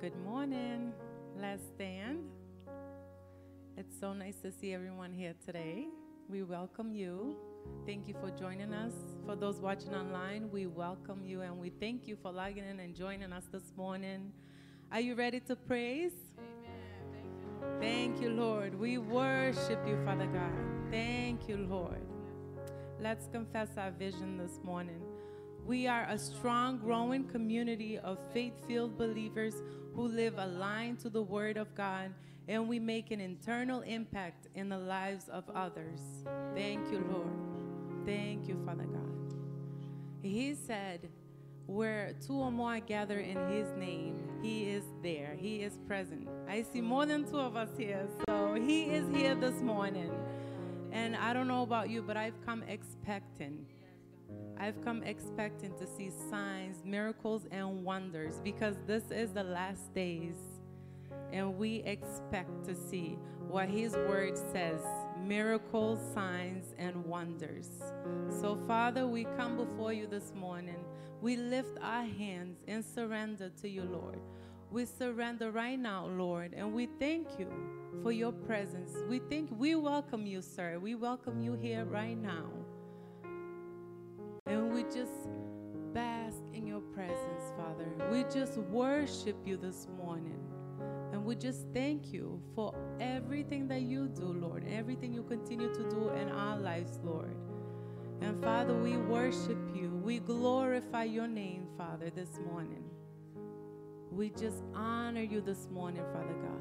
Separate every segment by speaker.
Speaker 1: Good morning. Let's stand. It's so nice to see everyone here today. We welcome you. Thank you for joining us. For those watching online, we welcome you and we thank you for logging in and joining us this morning. Are you ready to praise? Amen. Thank you, Lord. We worship you, Father God. Thank you, Lord. Let's confess our vision this morning. We are a strong, growing community of faith filled believers who live aligned to the Word of God and we make an internal impact in the lives of others. Thank you, Lord. Thank you, Father God. He said, Where two or more gather in His name, He is there. He is present. I see more than two of us here, so He is here this morning. And I don't know about you, but I've come expecting I've come expecting to see signs, miracles, and wonders because this is the last days. And we expect to see what His Word says miracles, signs, and wonders. So, Father, we come before you this morning. We lift our hands and surrender to you, Lord. We surrender right now, Lord, and we thank you for your presence. We think we welcome you, sir. We welcome you here right now. And we just bask in your presence, Father. We just worship you this morning. And we just thank you for everything that you do, Lord, everything you continue to do in our lives, Lord. And Father, we worship you. We glorify your name, Father, this morning. We just honor you this morning, Father God.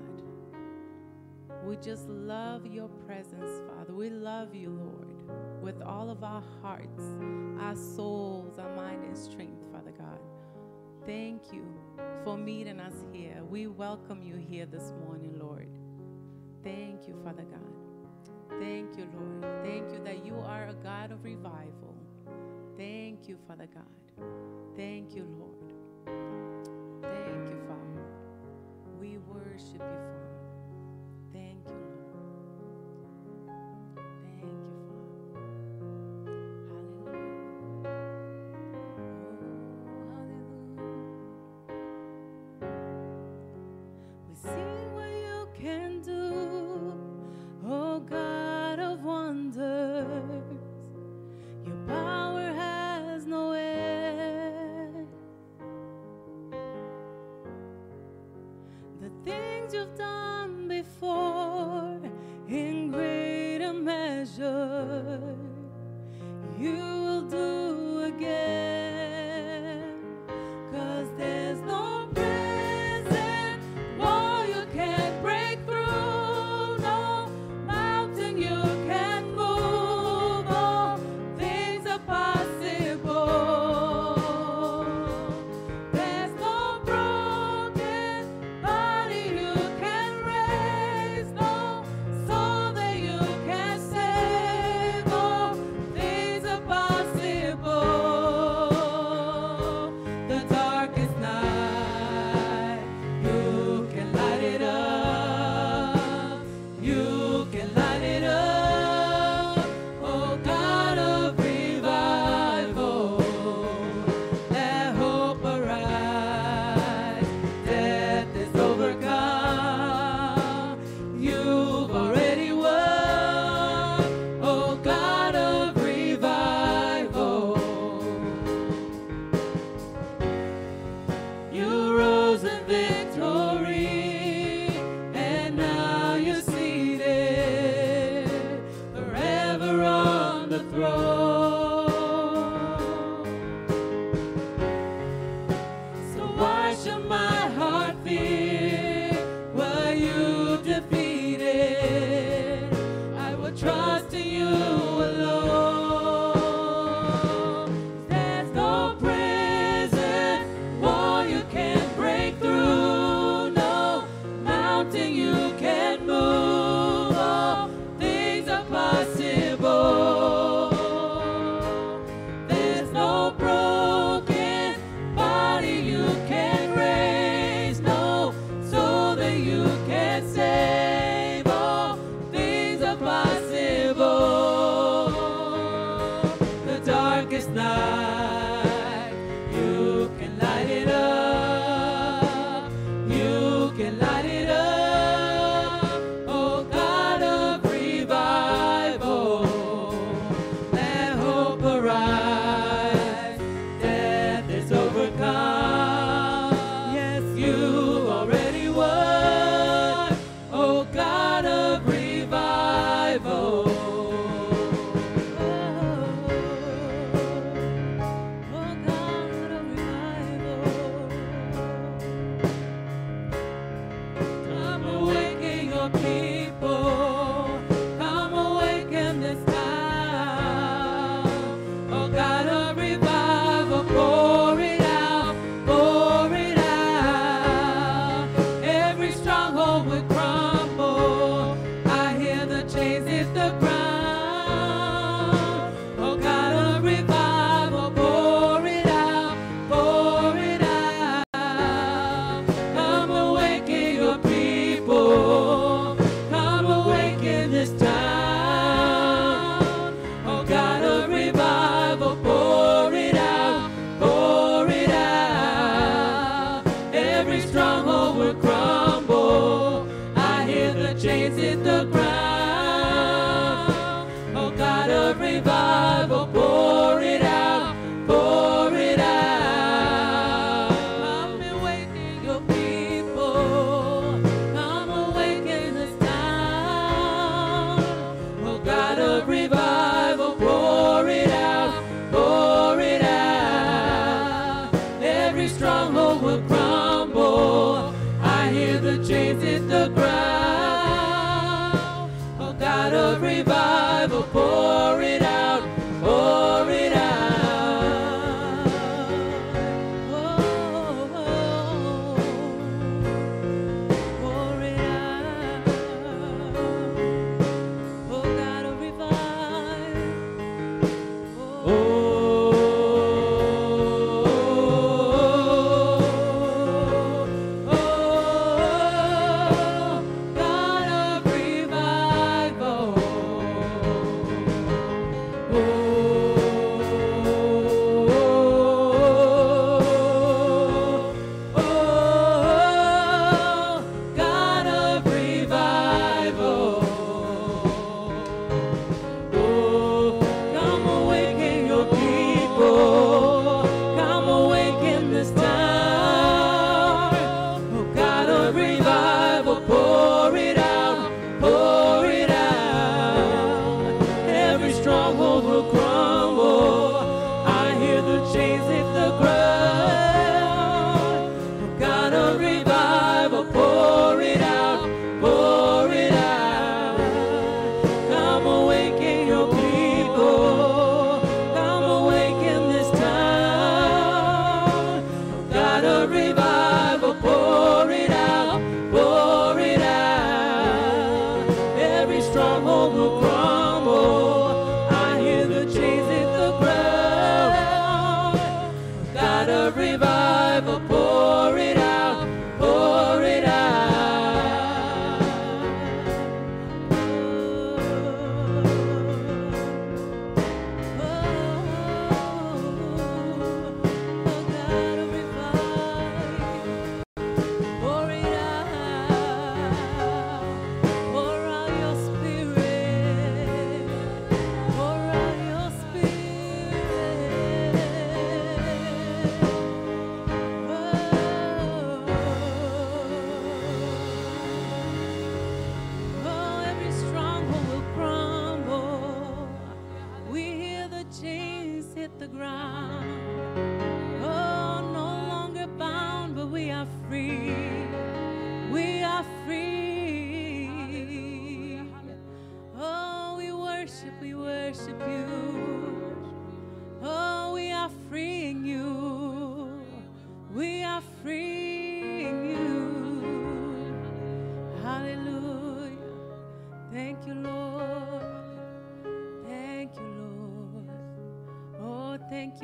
Speaker 1: We just love your presence, Father. We love you, Lord with all of our hearts, our souls, our mind, and strength, Father God. Thank you for meeting us here. We welcome you here this morning, Lord. Thank you, Father God. Thank you, Lord. Thank you that you are a God of revival. Thank you, Father God. Thank you, Lord.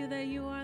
Speaker 1: You
Speaker 2: that you are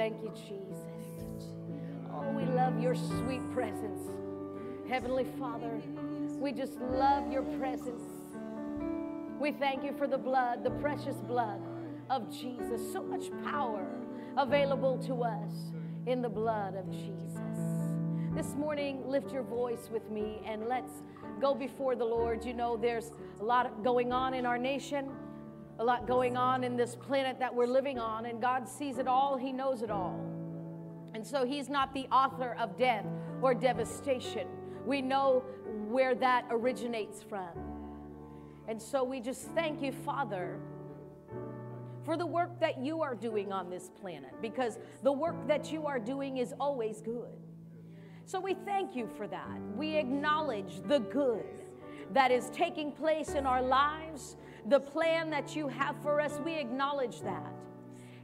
Speaker 1: thank you, Jesus. Oh, we
Speaker 3: love your sweet presence. Heavenly Father, we just love your presence. We thank you for the blood, the precious blood of Jesus. So much power available to us in the blood of Jesus. This morning, lift your voice with me and let's go before the Lord. You know, there's a lot going on in our nation, a lot going on in this planet that we're living on, and God sees it all, He knows it all. And so he's not the author of death or devastation. We know where that originates from. And so we just thank you, Father, for the work that you are doing on this planet, because the work that you are doing is always good. So we thank you for that. We acknowledge the good that is taking place in our lives, the plan that you have for us. We acknowledge that.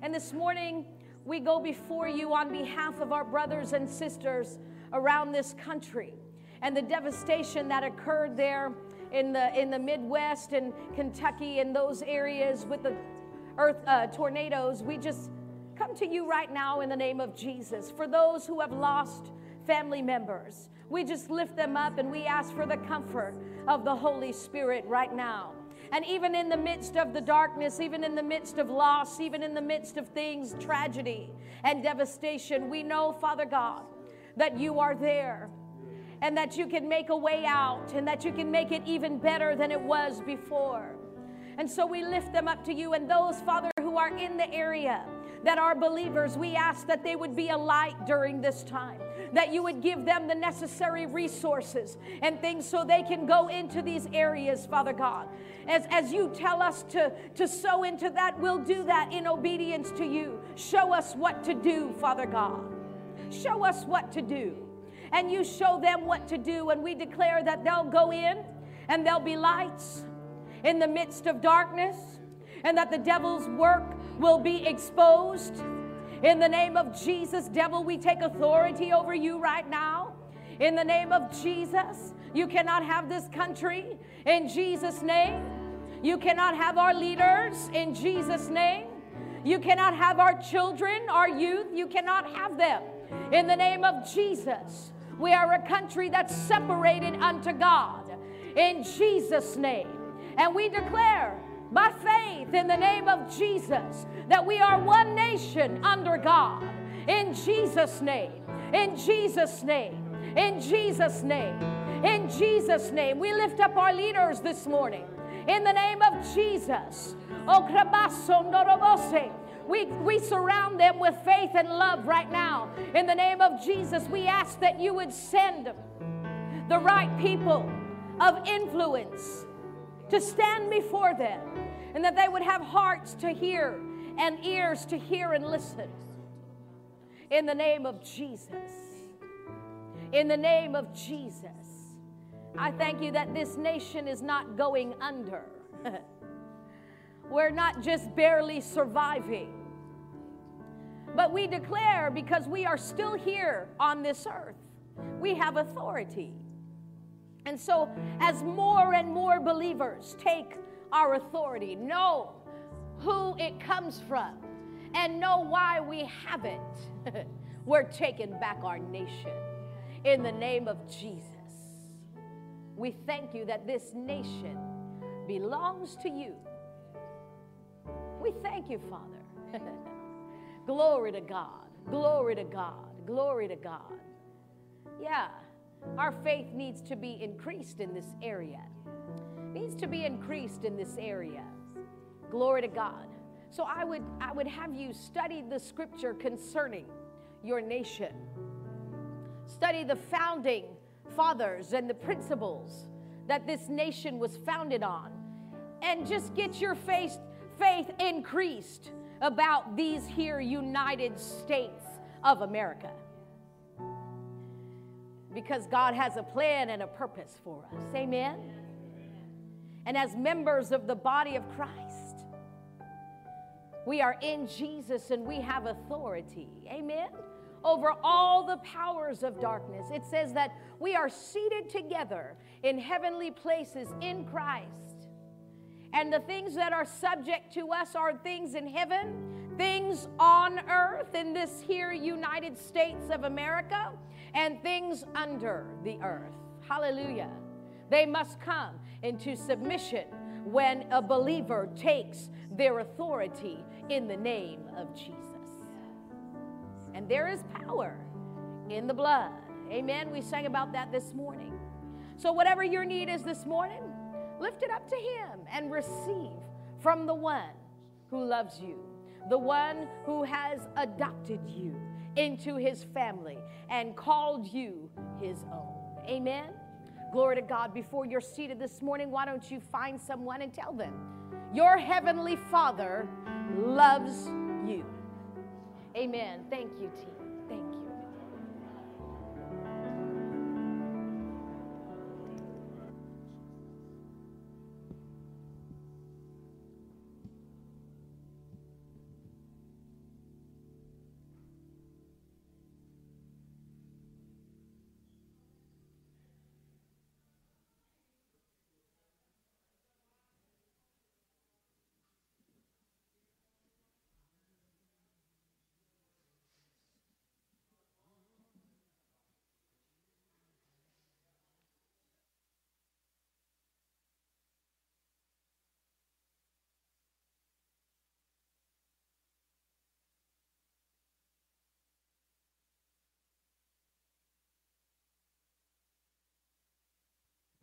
Speaker 3: And this morning, we go before you on behalf of our brothers and sisters around this country and the devastation that occurred there in the, in the Midwest and Kentucky and those areas with the earth uh, tornadoes. We just come to you right now in the name of Jesus. For those who have lost family members, we just lift them up and we ask for the comfort of the Holy Spirit right now. And even in the midst of the darkness, even in the midst of loss, even in the midst of things, tragedy and devastation, we know, Father God, that you are there and that you can make a way out and that you can make it even better than it was before. And so we lift them up to you. And those, Father, who are in the area that are believers, we ask that they would be a light during this time, that you would give them the necessary resources and things so they can go into these areas, Father God. As, as you tell us to, to sow into that, we'll do that in obedience to you. Show us what to do, Father God. Show us what to do. And you show them what to do, and we declare that they'll go in and there'll be lights in the midst of darkness, and that the devil's work will be exposed In the name of Jesus, devil, we take authority over you right now. In the name of Jesus, you cannot have this country. In Jesus' name, you cannot have our leaders. In Jesus' name, you cannot have our children, our youth. You cannot have them. In the name of Jesus, we are a country that's separated unto God. In Jesus' name. And we declare by faith in the name of Jesus that we are one nation under God. In Jesus' name. In Jesus' name. In Jesus' name. In Jesus' name. We lift up our leaders this morning. In the name of Jesus. We, we surround them with faith and love right now. In the name of Jesus, we ask that you would send the right people of influence to stand before them and that they would have hearts to hear and ears to hear and listen. In the name of Jesus. In the name of Jesus. I thank you that this nation is not going under. We're not just barely surviving, but we declare because we are still here on this earth, we have authority. And so, as more and more believers take our authority, know who it comes from, and know why we have it, we're taking back our nation in the name of Jesus. We thank you that this nation belongs to you. We thank you, Father. glory to God. Glory to God. Glory to God. Yeah, our faith needs to be increased in this area. Needs to be increased in this area. Glory to God. So I would I would have you study the scripture concerning your nation. Study the founding fathers and the principles that this nation was founded on. And just get your faith faith increased about these here United States of America. Because God has a plan and a purpose for us. Amen. And as members of the body of Christ, we are in Jesus and we have authority. Amen. Over all the powers of darkness. It says that we are seated together in heavenly places in Christ and the things that are subject to us are things in heaven, things on earth in this here United States of America, and things under the earth. Hallelujah. They must come into submission when a believer takes their authority in the name of Jesus. And there is power in the blood. Amen. We sang about that this morning. So, whatever your need is this morning, Lift it up to Him and receive from the one who loves you, the one who has adopted you into His family and called you His own. Amen. Glory to God. Before you're seated this morning, why don't you find someone and tell them, Your Heavenly Father loves you. Amen. Thank you, team.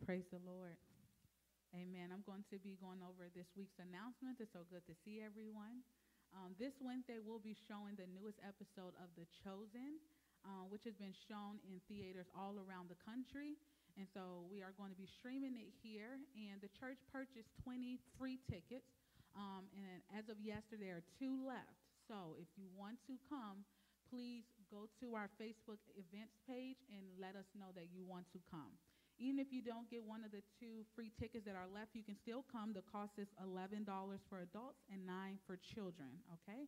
Speaker 1: Praise the Lord. Amen. I'm going to be going over this week's announcements. It's so good to see everyone. Um, this Wednesday, we'll be showing the newest episode of The Chosen, uh, which has been shown in theaters all around the country. And so we are going to be streaming it here. And the church purchased 20 free tickets. Um, and as of yesterday, there are two left. So if you want to come, please go to our Facebook events page and let us know that you want to come. Even if you don't get one of the two free tickets that are left, you can still come. The cost is $11 for adults and 9 for children, okay?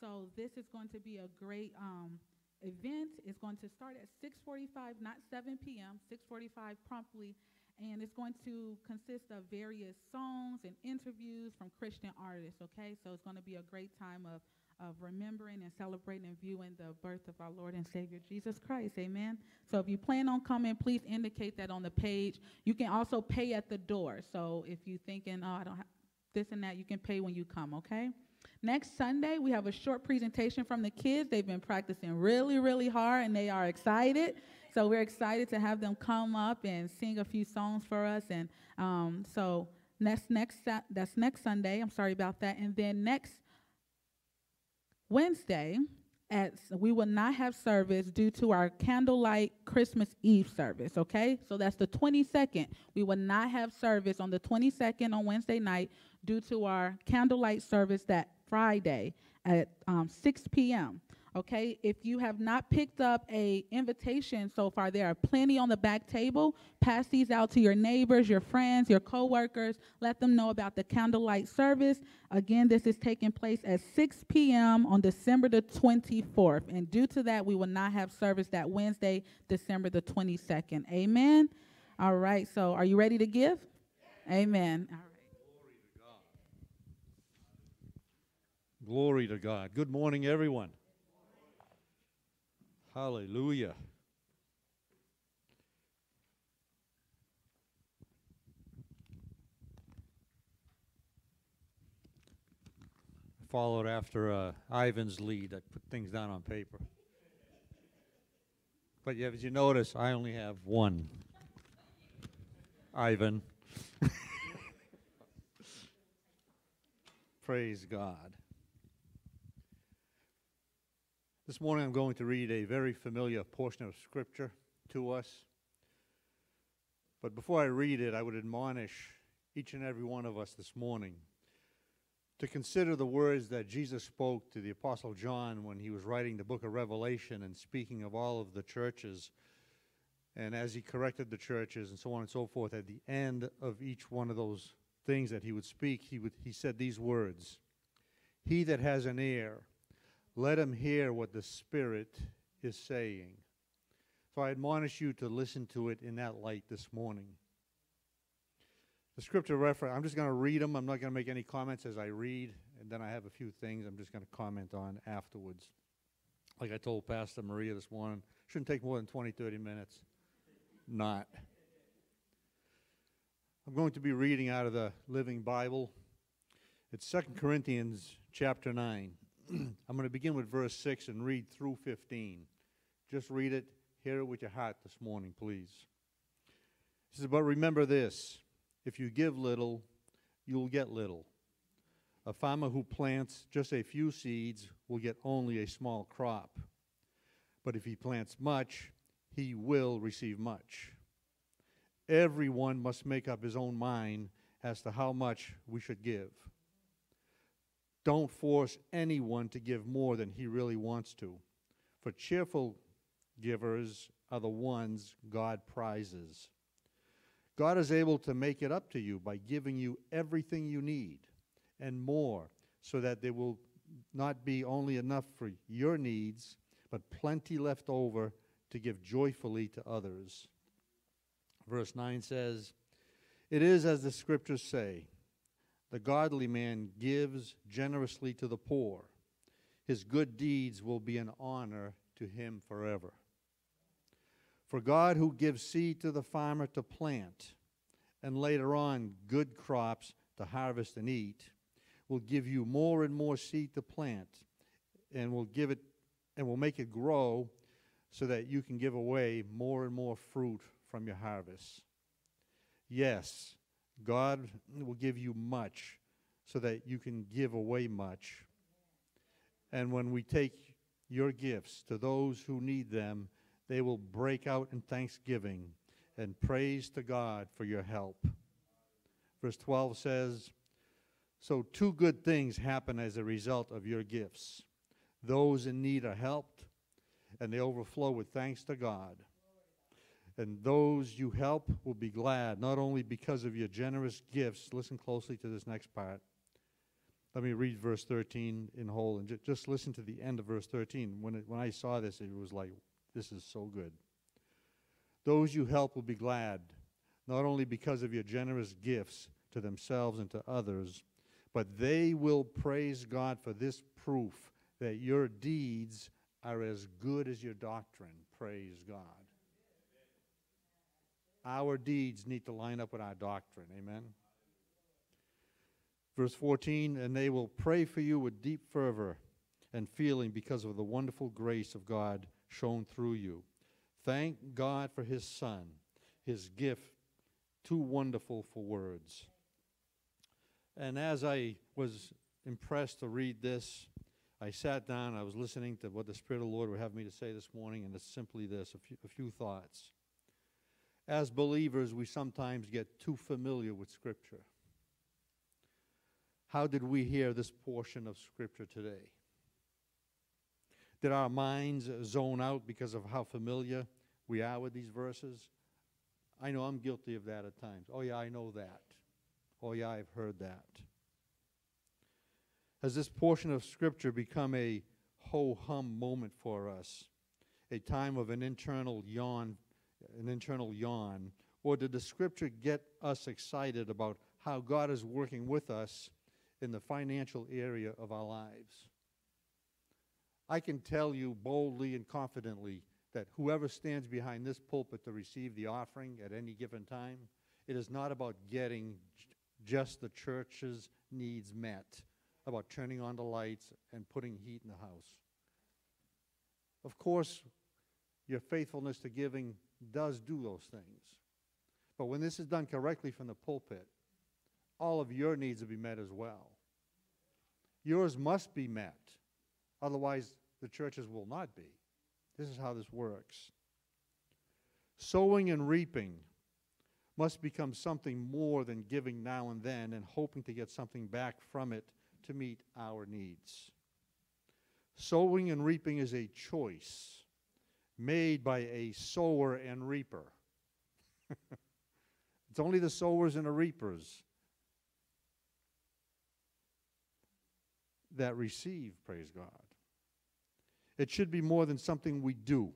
Speaker 4: So this is going to be a great um, event. It's going to start at 6:45, not 7 p.m. 6:45 promptly, and it's going to consist of various songs and interviews from Christian artists. Okay, so it's going to be a great time of of remembering and celebrating and viewing the birth of our Lord and Savior Jesus Christ. Amen. So if you plan on coming, please indicate that on the page. You can also pay at the door. So if you're thinking, oh, I don't have this and that, you can pay when you come, okay? Next Sunday, we have a short presentation from the kids. They've been practicing really, really hard and they are excited. So we're excited to have them come up and sing a few songs for us. And um, so that's next, that's next Sunday. I'm sorry about that. And then next Wednesday, at we will not have service due to our candlelight Christmas Eve service, okay? So that's the 22nd. We will not have service on the 22nd on Wednesday night due to our candlelight service that Friday at um, 6 p.m. Okay, if you have not picked up a invitation so far, there are plenty on the back table. Pass these out to your neighbors, your friends, your coworkers. Let them know about the candlelight service. Again, this is taking place at 6 p.m. on December the 24th. And due to that, we will not have service that Wednesday, December the 22nd. Amen. All right, so are you ready to give? Amen. Glory to God.
Speaker 5: Glory to God. Good morning, everyone. Hallelujah. Followed after uh, Ivan's lead. I put things down on paper. But yeah, as you notice, I only have one. Ivan. Praise God. This morning I'm going to read a very familiar portion of Scripture to us. But before I read it, I would admonish each and every one of us this morning to consider the words that Jesus spoke to the Apostle John when he was writing the book of Revelation and speaking of all of the churches. And as he corrected the churches and so on and so forth, at the end of each one of those things that he would speak, he, would, he said these words He that has an ear, let him hear what the Spirit is saying. So I admonish you to listen to it in that light this morning. The scripture reference, I'm just going to read them. I'm not going to make any comments as I read, and then I have a few things I'm just going to comment on afterwards. Like I told Pastor Maria this morning, shouldn't take more than 20, 30 minutes. Not. I'm going to be reading out of the Living Bible. It's 2 Corinthians chapter 9. I'm going to begin with verse 6 and read through 15. Just read it, hear it with your heart this morning, please. He says, But remember this if you give little, you'll get little. A farmer who plants just a few seeds will get only a small crop. But if he plants much, he will receive much. Everyone must make up his own mind as to how much we should give. Don't force anyone to give more than he really wants to, for cheerful givers are the ones God prizes. God is able to make it up to you by giving you everything you need and more, so that there will not be only enough for your needs, but plenty left over to give joyfully to others. Verse 9 says, It is as the scriptures say the godly man gives generously to the poor. His good deeds will be an honor to him forever. For God, who gives seed to the farmer to plant, and later on good crops to harvest and eat, will give you more and more seed to plant, and will give it and will make it grow so that you can give away more and more fruit from your harvest. Yes, God will give you much so that you can give away much. And when we take your gifts to those who need them, they will break out in thanksgiving and praise to God for your help. Verse 12 says, So two good things happen as a result of your gifts. Those in need are helped, and they overflow with thanks to God and those you help will be glad, not only because of your generous gifts, listen closely to this next part, Let me read verse 13 in whole and ju- just listen to the end of verse 13. When, it, when I saw this, it was like, this is so good. Those you help will be glad, not only because of your generous gifts to themselves and to others, but they will praise God for this proof that your deeds are as good as your doctrine. Praise God. Our deeds need to line up with our doctrine. Amen. Verse 14, and they will pray for you with deep fervor and feeling because of the wonderful grace of God shown through you. Thank God for his Son, his gift, too wonderful for words. And as I was impressed to read this, I sat down, I was listening to what the Spirit of the Lord would have me to say this morning, and it's simply this a few, a few thoughts. As believers, we sometimes get too familiar with Scripture. How did we hear this portion of Scripture today? Did our minds zone out because of how familiar we are with these verses? I know I'm guilty of that at times. Oh, yeah, I know that. Oh, yeah, I've heard that. Has this portion of Scripture become a ho hum moment for us? A time of an internal yawn, an internal yawn? Or did the Scripture get us excited about how God is working with us in the financial area of our lives? I can tell you boldly and confidently that whoever stands behind this pulpit to receive the offering at any given time, it is not about getting just the church's needs met, about turning on the lights and putting heat in the house. Of course, your faithfulness to giving does do those things. But when this is done correctly from the pulpit, all of your needs will be met as well. Yours must be met. Otherwise, the churches will not be. This is how this works. Sowing and reaping must become something more than giving now and then and hoping to get something back from it to meet our needs. Sowing and reaping is a choice made by a sower and reaper. it's only the sowers and the reapers that receive, praise God. It should be more than something we do.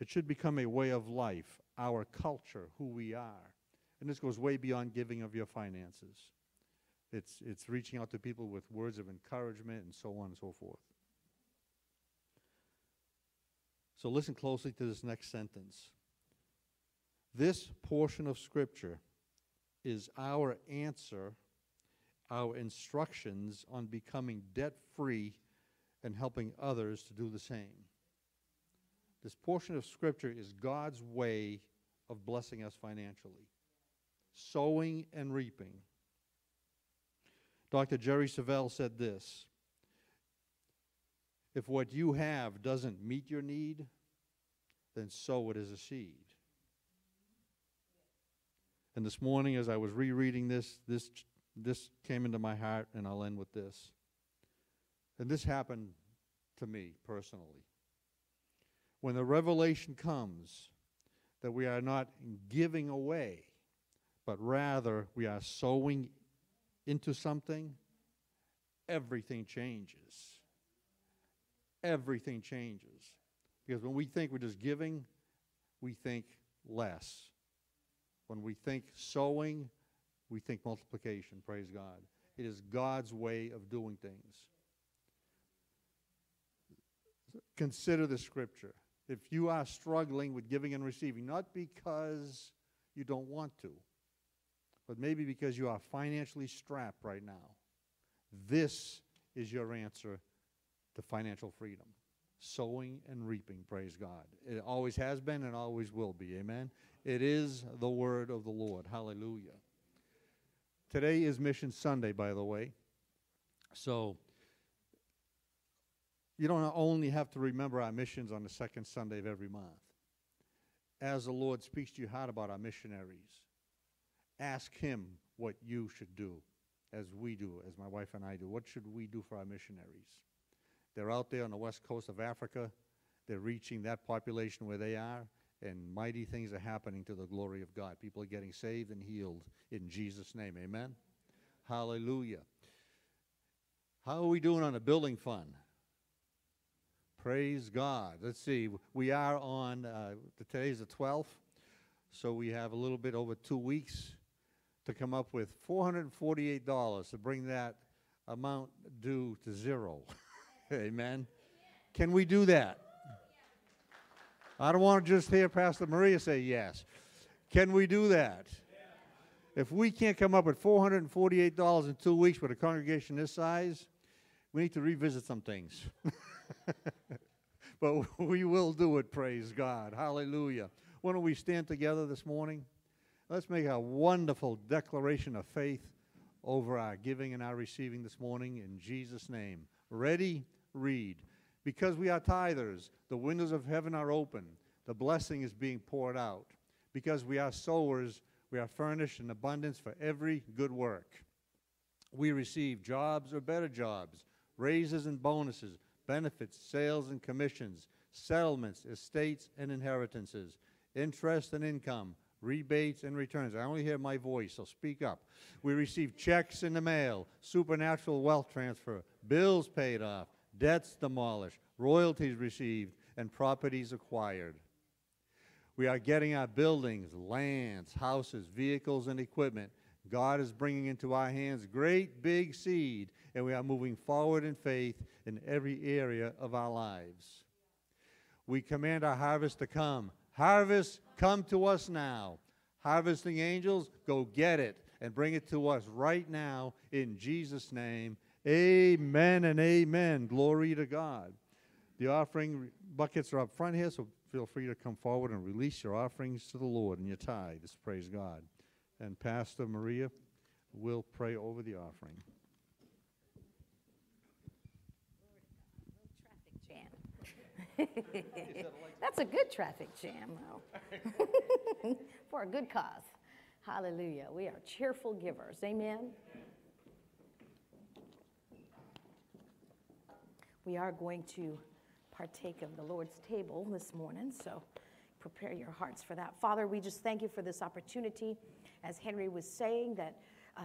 Speaker 5: It should become a way of life, our culture, who we are. And this goes way beyond giving of your finances. It's, it's reaching out to people with words of encouragement and so on and so forth. So listen closely to this next sentence. This portion of Scripture is our answer, our instructions on becoming debt free and helping others to do the same. This portion of Scripture is God's way of blessing us financially sowing and reaping. Dr. Jerry Savelle said this If what you have doesn't meet your need, then sow it as a seed. And this morning, as I was rereading this, this, this came into my heart, and I'll end with this. And this happened to me personally. When the revelation comes that we are not giving away, but rather we are sowing into something, everything changes. Everything changes. Because when we think we're just giving, we think less. When we think sowing, we think multiplication, praise God. It is God's way of doing things. Consider the scripture. If you are struggling with giving and receiving, not because you don't want to, but maybe because you are financially strapped right now, this is your answer financial freedom. Sowing and reaping, praise God. It always has been and always will be. Amen. It is the word of the Lord. Hallelujah. Today is Mission Sunday, by the way. So you don't only have to remember our missions on the second Sunday of every month. As the Lord speaks to your heart about our missionaries, ask Him what you should do, as we do, as my wife and I do. What should we do for our missionaries? They're out there on the west coast of Africa. They're reaching that population where they are, and mighty things are happening to the glory of God. People are getting saved and healed in Jesus' name. Amen? Hallelujah. How are we doing on the building fund? Praise God. Let's see. We are on, uh, today's the 12th, so we have a little bit over two weeks to come up with $448 to bring that amount due to zero. Amen. Can we do that? I don't want to just hear Pastor Maria say yes. Can we do that? If we can't come up with $448 in two weeks with a congregation this size, we need to revisit some things. but we will do it, praise God. Hallelujah. Why don't we stand together this morning? Let's make a wonderful declaration of faith over our giving and our receiving this morning in Jesus' name. Ready? Read. Because we are tithers, the windows of heaven are open, the blessing is being poured out. Because we are sowers, we are furnished in abundance for every good work. We receive jobs or better jobs, raises and bonuses, benefits, sales and commissions, settlements, estates and inheritances, interest and income, rebates and returns. I only hear my voice, so speak up. We receive checks in the mail, supernatural wealth transfer, bills paid off, debts demolished, royalties received, and properties acquired. We are getting our buildings, lands, houses, vehicles, and equipment. God is bringing into our hands great big seed, and we are moving forward in faith in every area of our lives. We command our harvest to come. Harvest, come to us now. Harvesting angels, go get it and bring it to us right now in Jesus' name. Amen and amen. Glory to God. The offering buckets are up front here, so feel free to come forward and release your offerings to the Lord and your tithes. Praise God. And Pastor Maria will pray over the offering.
Speaker 3: That's a good traffic jam, though. For a good cause. Hallelujah. We are cheerful givers. Amen. We are going to partake of the Lord's table this morning, so prepare your hearts for that. Father, we just thank you for this opportunity. As Henry was saying, that uh,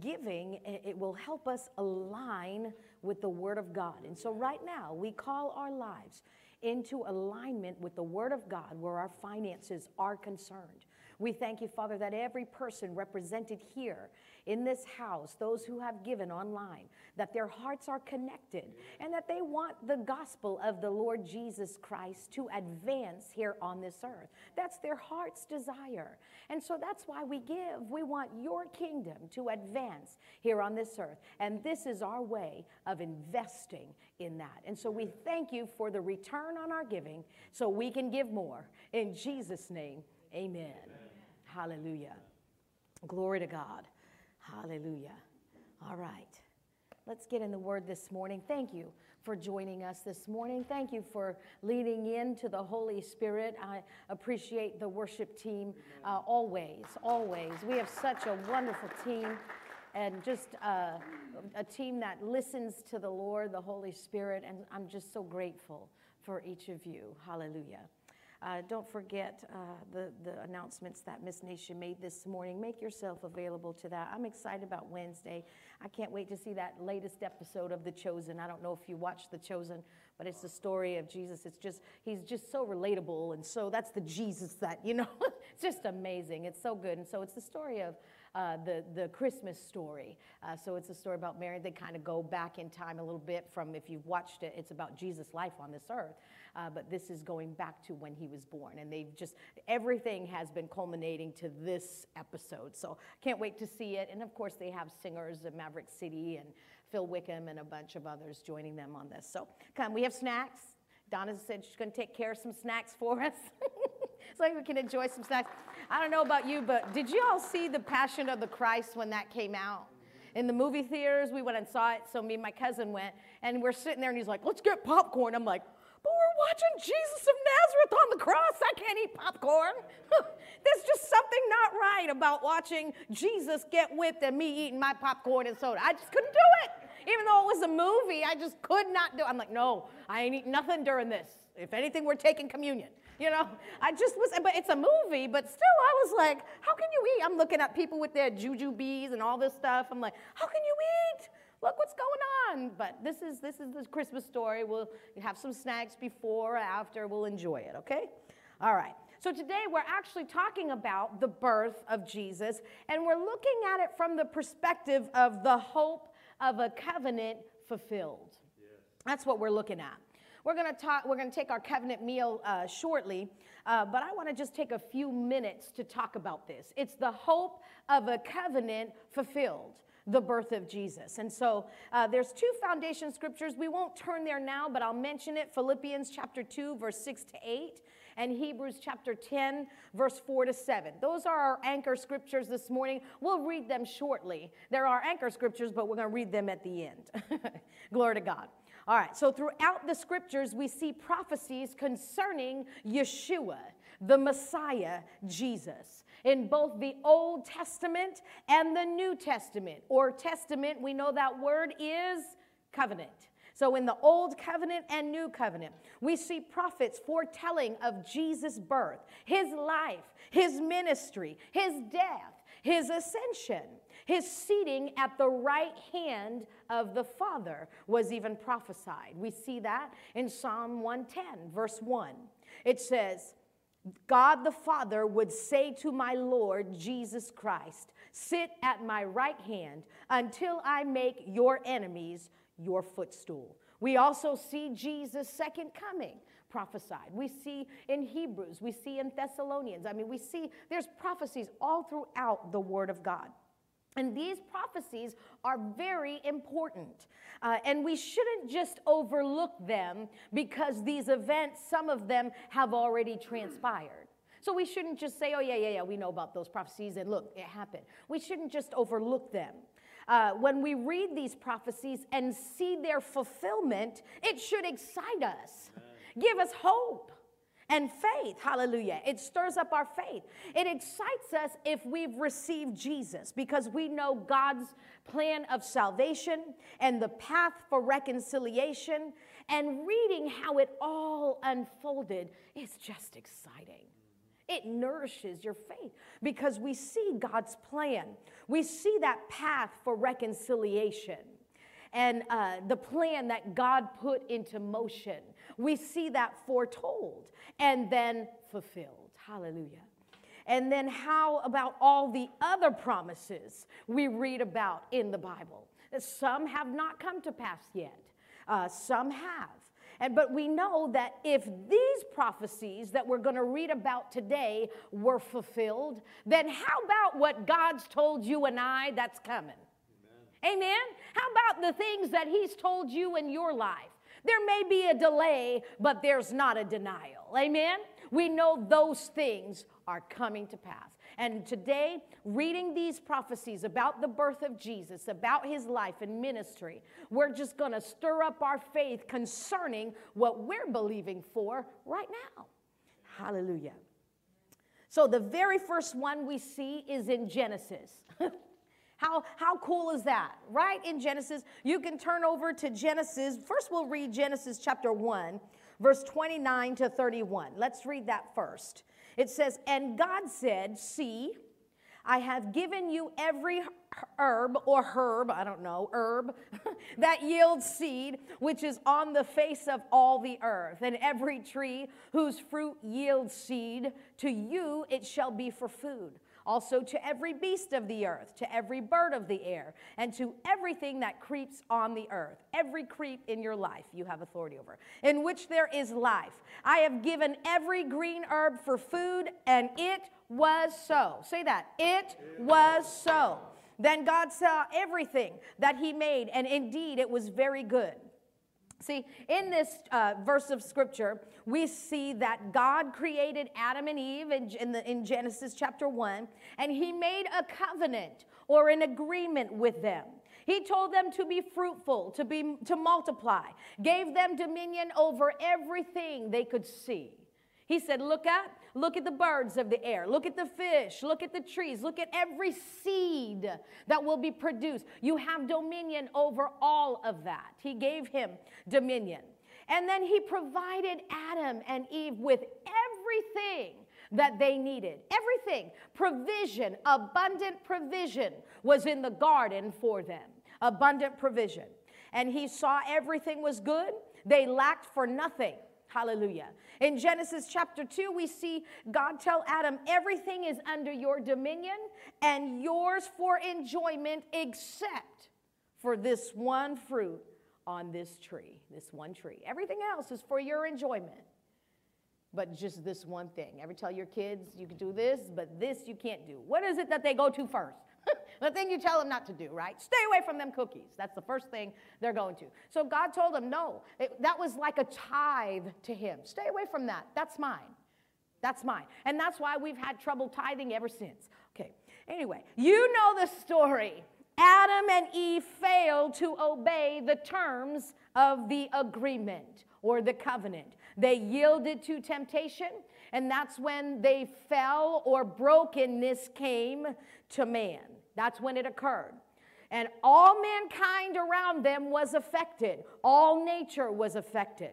Speaker 3: giving, it will help us align with the Word of God. And so, right now, we call our lives into alignment with the Word of God where our finances are concerned. We thank you, Father, that every person represented here in this house, those who have given online, that their hearts are connected and that they want the gospel of the Lord Jesus Christ to advance here on this earth. That's their heart's desire. And so that's why we give. We want your kingdom to advance here on this earth. And this is our way of investing in that. And so we thank you for the return on our giving so we can give more. In Jesus' name, amen. Hallelujah. Glory to God. Hallelujah. All right. Let's get in the word this morning. Thank you for joining us this morning. Thank you for leading into the Holy Spirit. I appreciate the worship team uh, always, always. We have such a wonderful team and just uh, a team that listens to the Lord, the Holy Spirit, and I'm just so grateful for each of you. Hallelujah. Uh, don't forget uh, the, the announcements that Miss Nation made this morning. Make yourself available to that. I'm excited about Wednesday. I can't wait to see that latest episode of The Chosen. I don't know if you watched The Chosen, but it's the story of Jesus. It's just, he's just so relatable. And so that's the Jesus that, you know, it's just amazing. It's so good. And so it's the story of uh, the, the Christmas story. Uh, so it's a story about Mary. They kind of go back in time a little bit from, if you've watched it, it's about Jesus' life on this earth. Uh, but this is going back to when he was born. And they've just, everything has been culminating to this episode. So can't wait to see it. And of course, they have singers of Maverick City and Phil Wickham and a bunch of others joining them on this. So come, we have snacks. Donna said she's going to take care of some snacks for us. so we can enjoy some snacks. I don't know about you, but did you all see The Passion of the Christ when that came out? In the movie theaters, we went and saw it. So me and my cousin went, and we're sitting there, and he's like, let's get popcorn. I'm like, but we're watching Jesus of Nazareth on the cross. I can't eat popcorn. There's just something not right about watching Jesus get whipped and me eating my popcorn and soda. I just couldn't do it. Even though it was a movie, I just could not do it. I'm like, no, I ain't eating nothing during this. If anything, we're taking communion. You know, I just was, but it's a movie, but still, I was like, how can you eat? I'm looking at people with their Jujubes and all this stuff. I'm like, how can you eat? look what's going on. But this is this is the Christmas story. We'll have some snacks before or after. We'll enjoy it, okay? All right. So today we're actually talking about the birth of Jesus, and we're looking at it from the perspective of the hope of a covenant fulfilled. That's what we're looking at. We're going to talk. We're going to take our covenant meal uh, shortly, uh, but I want to just take a few minutes to talk about this. It's the hope of a covenant fulfilled the birth of Jesus. And so uh, there's two foundation scriptures. We won't turn there now, but I'll mention it Philippians chapter 2, verse 6 to 8, and Hebrews chapter 10, verse 4 to 7. Those are our anchor scriptures this morning. We'll read them shortly. There are anchor scriptures, but we're going to read them at the end. Glory to God. All right, so throughout the scriptures, we see prophecies concerning Yeshua, the Messiah, Jesus. In both the Old Testament and the New Testament, or Testament, we know that word is covenant. So, in the Old Covenant and New Covenant, we see prophets foretelling of Jesus' birth, his life, his ministry, his death, his ascension. His seating at the right hand of the Father was even prophesied. We see that in Psalm 110, verse 1. It says, God the Father would say to my Lord Jesus Christ, Sit at my right hand until I make your enemies your footstool. We also see Jesus' second coming prophesied. We see in Hebrews, we see in Thessalonians. I mean, we see there's prophecies all throughout the Word of God. And these prophecies are very important. Uh, and we shouldn't just overlook them because these events, some of them have already transpired. So we shouldn't just say, oh, yeah, yeah, yeah, we know about those prophecies and look, it happened. We shouldn't just overlook them. Uh, when we read these prophecies and see their fulfillment, it should excite us, give us hope and faith. Hallelujah. It stirs up our faith. It excites us if we've received Jesus because we know God's plan of salvation and the path for reconciliation. And reading how it all unfolded is just exciting. It nourishes your faith because we see God's plan. We see that path for reconciliation and uh, the plan that God put into motion. We see that foretold and then fulfilled. Hallelujah. And then, how about all the other promises we read about in the Bible? Some have not come to pass yet, uh, some have. And, but we know that if these prophecies that we're going to read about today were fulfilled, then how about what God's told you and I that's coming? Amen. Amen. How about the things that He's told you in your life? There may be a delay, but there's not a denial. Amen? We know those things are coming to pass. And today, reading these prophecies about the birth of Jesus, about his life and ministry, we're just to stir up our faith concerning what we're believing for right now. Hallelujah. So, the very first one we see is in Genesis. How, how cool is that? Right in Genesis, you can turn over to Genesis. First, we'll read Genesis chapter 1, verse 29 to 31. Let's read that first. It says, And God said, See, I have given you every herb or herb, I don't know, herb, that yields seed, which is on the face of all the earth, and every tree whose fruit yields seed, to you it shall be for food also to every beast of the earth, to every bird of the air, and to everything that creeps on the earth. Every creep in your life you have authority over, in which there is life. I have given every green herb for food, and it was so. Say that. It was so. Then God saw everything that he made, and indeed it was very good. See, in this uh, verse of scripture, we see that God created Adam and Eve in, in, the, in Genesis chapter 1, and he made a covenant or an agreement with them. He told them to be fruitful, to, be, to multiply, gave them dominion over everything they could see. He said, Look up, look at the birds of the air, look at the fish, look at the trees, look at every seed that will be produced. You have dominion over all of that. He gave him dominion. And then he provided Adam and Eve with everything that they needed. Everything. Provision, abundant provision was in the garden for them abundant provision. And he saw everything was good, they lacked for nothing. Hallelujah. In Genesis chapter 2, we see God tell Adam, everything is under your dominion and yours for enjoyment, except for this one fruit on this tree, this one tree. Everything else is for your enjoyment. But just this one thing. Ever tell your kids you can do this, but this you can't do? What is it that they go to first? the thing you tell them not to do, right? Stay away from them cookies. That's the first thing they're going to. So God told them, no, it, that was like a tithe to him. Stay away from that. That's mine. That's mine. And that's why we've had trouble tithing ever since. Okay, anyway, you know the story. Adam and Eve failed to obey the terms of the agreement or the covenant. They yielded to temptation, and that's when they fell or brokenness came to man. That's when it occurred. And all mankind around them was affected, all nature was affected.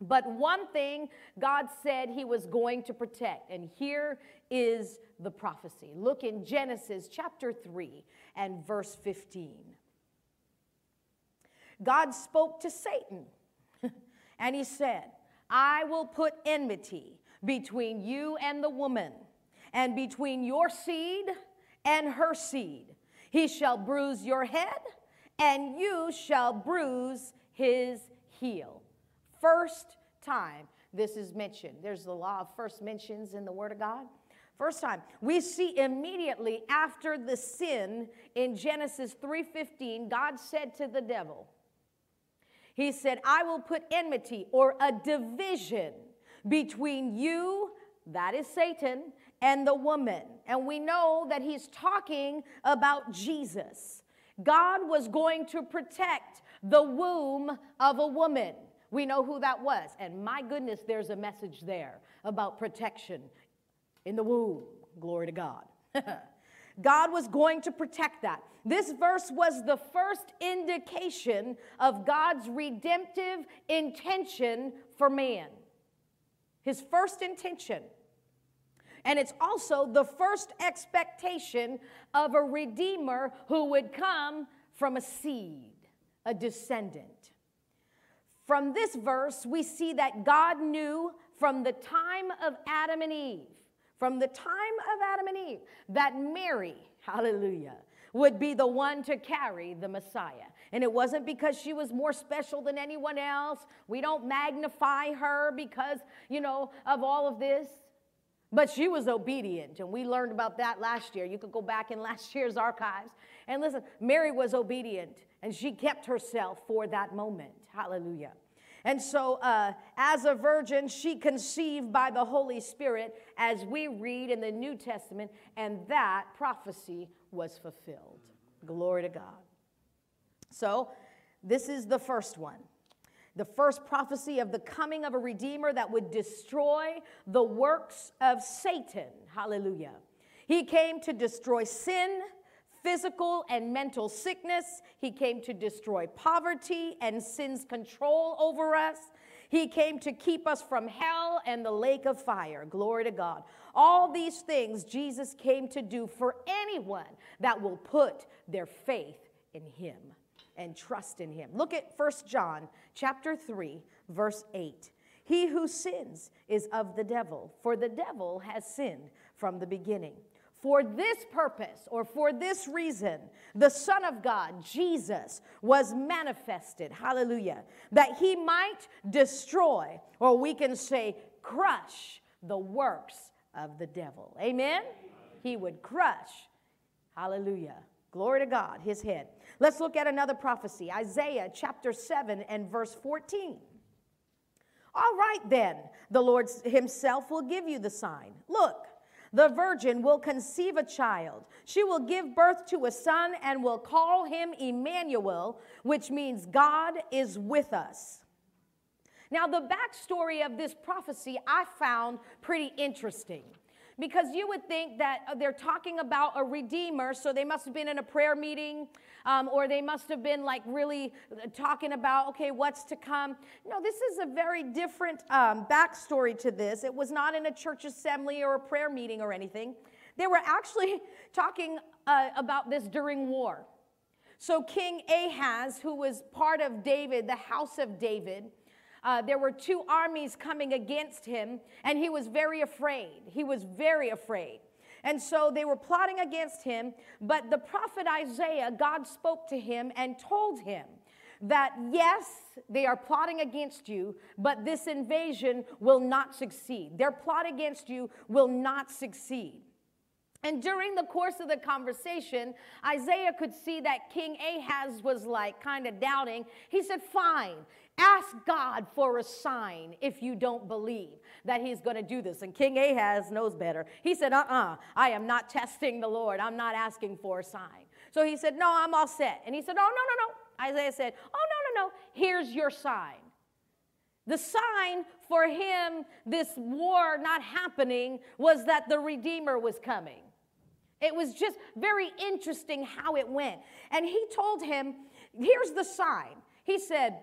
Speaker 3: But one thing God said he was going to protect, and here is the prophecy. Look in Genesis chapter 3 and verse 15. God spoke to Satan, and he said, I will put enmity between you and the woman, and between your seed and her seed. He shall bruise your head, and you shall bruise his heel. First time this is mentioned. There's the law of first mentions in the Word of God. First time. We see immediately after the sin in Genesis 3:15, God said to the devil, He said, I will put enmity or a division between you, that is Satan, and the woman. And we know that he's talking about Jesus. God was going to protect the womb of a woman. We know who that was. And my goodness, there's a message there about protection in the womb. Glory to God. God was going to protect that. This verse was the first indication of God's redemptive intention for man. His first intention. And it's also the first expectation of a redeemer who would come from a seed, a descendant. From this verse, we see that God knew from the time of Adam and Eve, from the time of Adam and Eve, that Mary, hallelujah, would be the one to carry the Messiah. And it wasn't because she was more special than anyone else. We don't magnify her because, you know, of all of this. But she was obedient, and we learned about that last year. You could go back in last year's archives. And listen, Mary was obedient, and she kept herself for that moment. Hallelujah. And so, uh, as a virgin, she conceived by the Holy Spirit, as we read in the New Testament, and that prophecy was fulfilled. Glory to God. So, this is the first one the first prophecy of the coming of a redeemer that would destroy the works of Satan. Hallelujah. He came to destroy sin, physical and mental sickness. He came to destroy poverty and sin's control over us. He came to keep us from hell and the lake of fire. Glory to God. All these things Jesus came to do for anyone that will put their faith in him and trust in him. Look at 1 John chapter 3 verse 8. He who sins is of the devil, for the devil has sinned from the beginning. For this purpose, or for this reason, the Son of God, Jesus, was manifested, hallelujah, that he might destroy, or we can say, crush the works of the devil. Amen? He would crush, hallelujah, glory to God, his head. Let's look at another prophecy Isaiah chapter 7 and verse 14. All right, then, the Lord Himself will give you the sign. Look, the virgin will conceive a child. She will give birth to a son and will call him Emmanuel, which means God is with us. Now, the backstory of this prophecy I found pretty interesting because you would think that they're talking about a redeemer, so they must have been in a prayer meeting um, or they must have been like really uh, talking about, okay, what's to come. No, this is a very different um, backstory to this. It was not in a church assembly or a prayer meeting or anything. They were actually talking uh, about this during war. So, King Ahaz, who was part of David, the house of David, uh, there were two armies coming against him, and he was very afraid. He was very afraid. And so they were plotting against him, but the prophet Isaiah, God spoke to him and told him that yes, they are plotting against you, but this invasion will not succeed. Their plot against you will not succeed. And during the course of the conversation, Isaiah could see that King Ahaz was like kind of doubting. He said, Fine, ask God for a sign if you don't believe that he's going to do this. And King Ahaz knows better. He said, Uh uh-uh, uh, I am not testing the Lord. I'm not asking for a sign. So he said, No, I'm all set. And he said, Oh, no, no, no. Isaiah said, Oh, no, no, no. Here's your sign. The sign for him, this war not happening, was that the Redeemer was coming. It was just very interesting how it went. And he told him, Here's the sign. He said,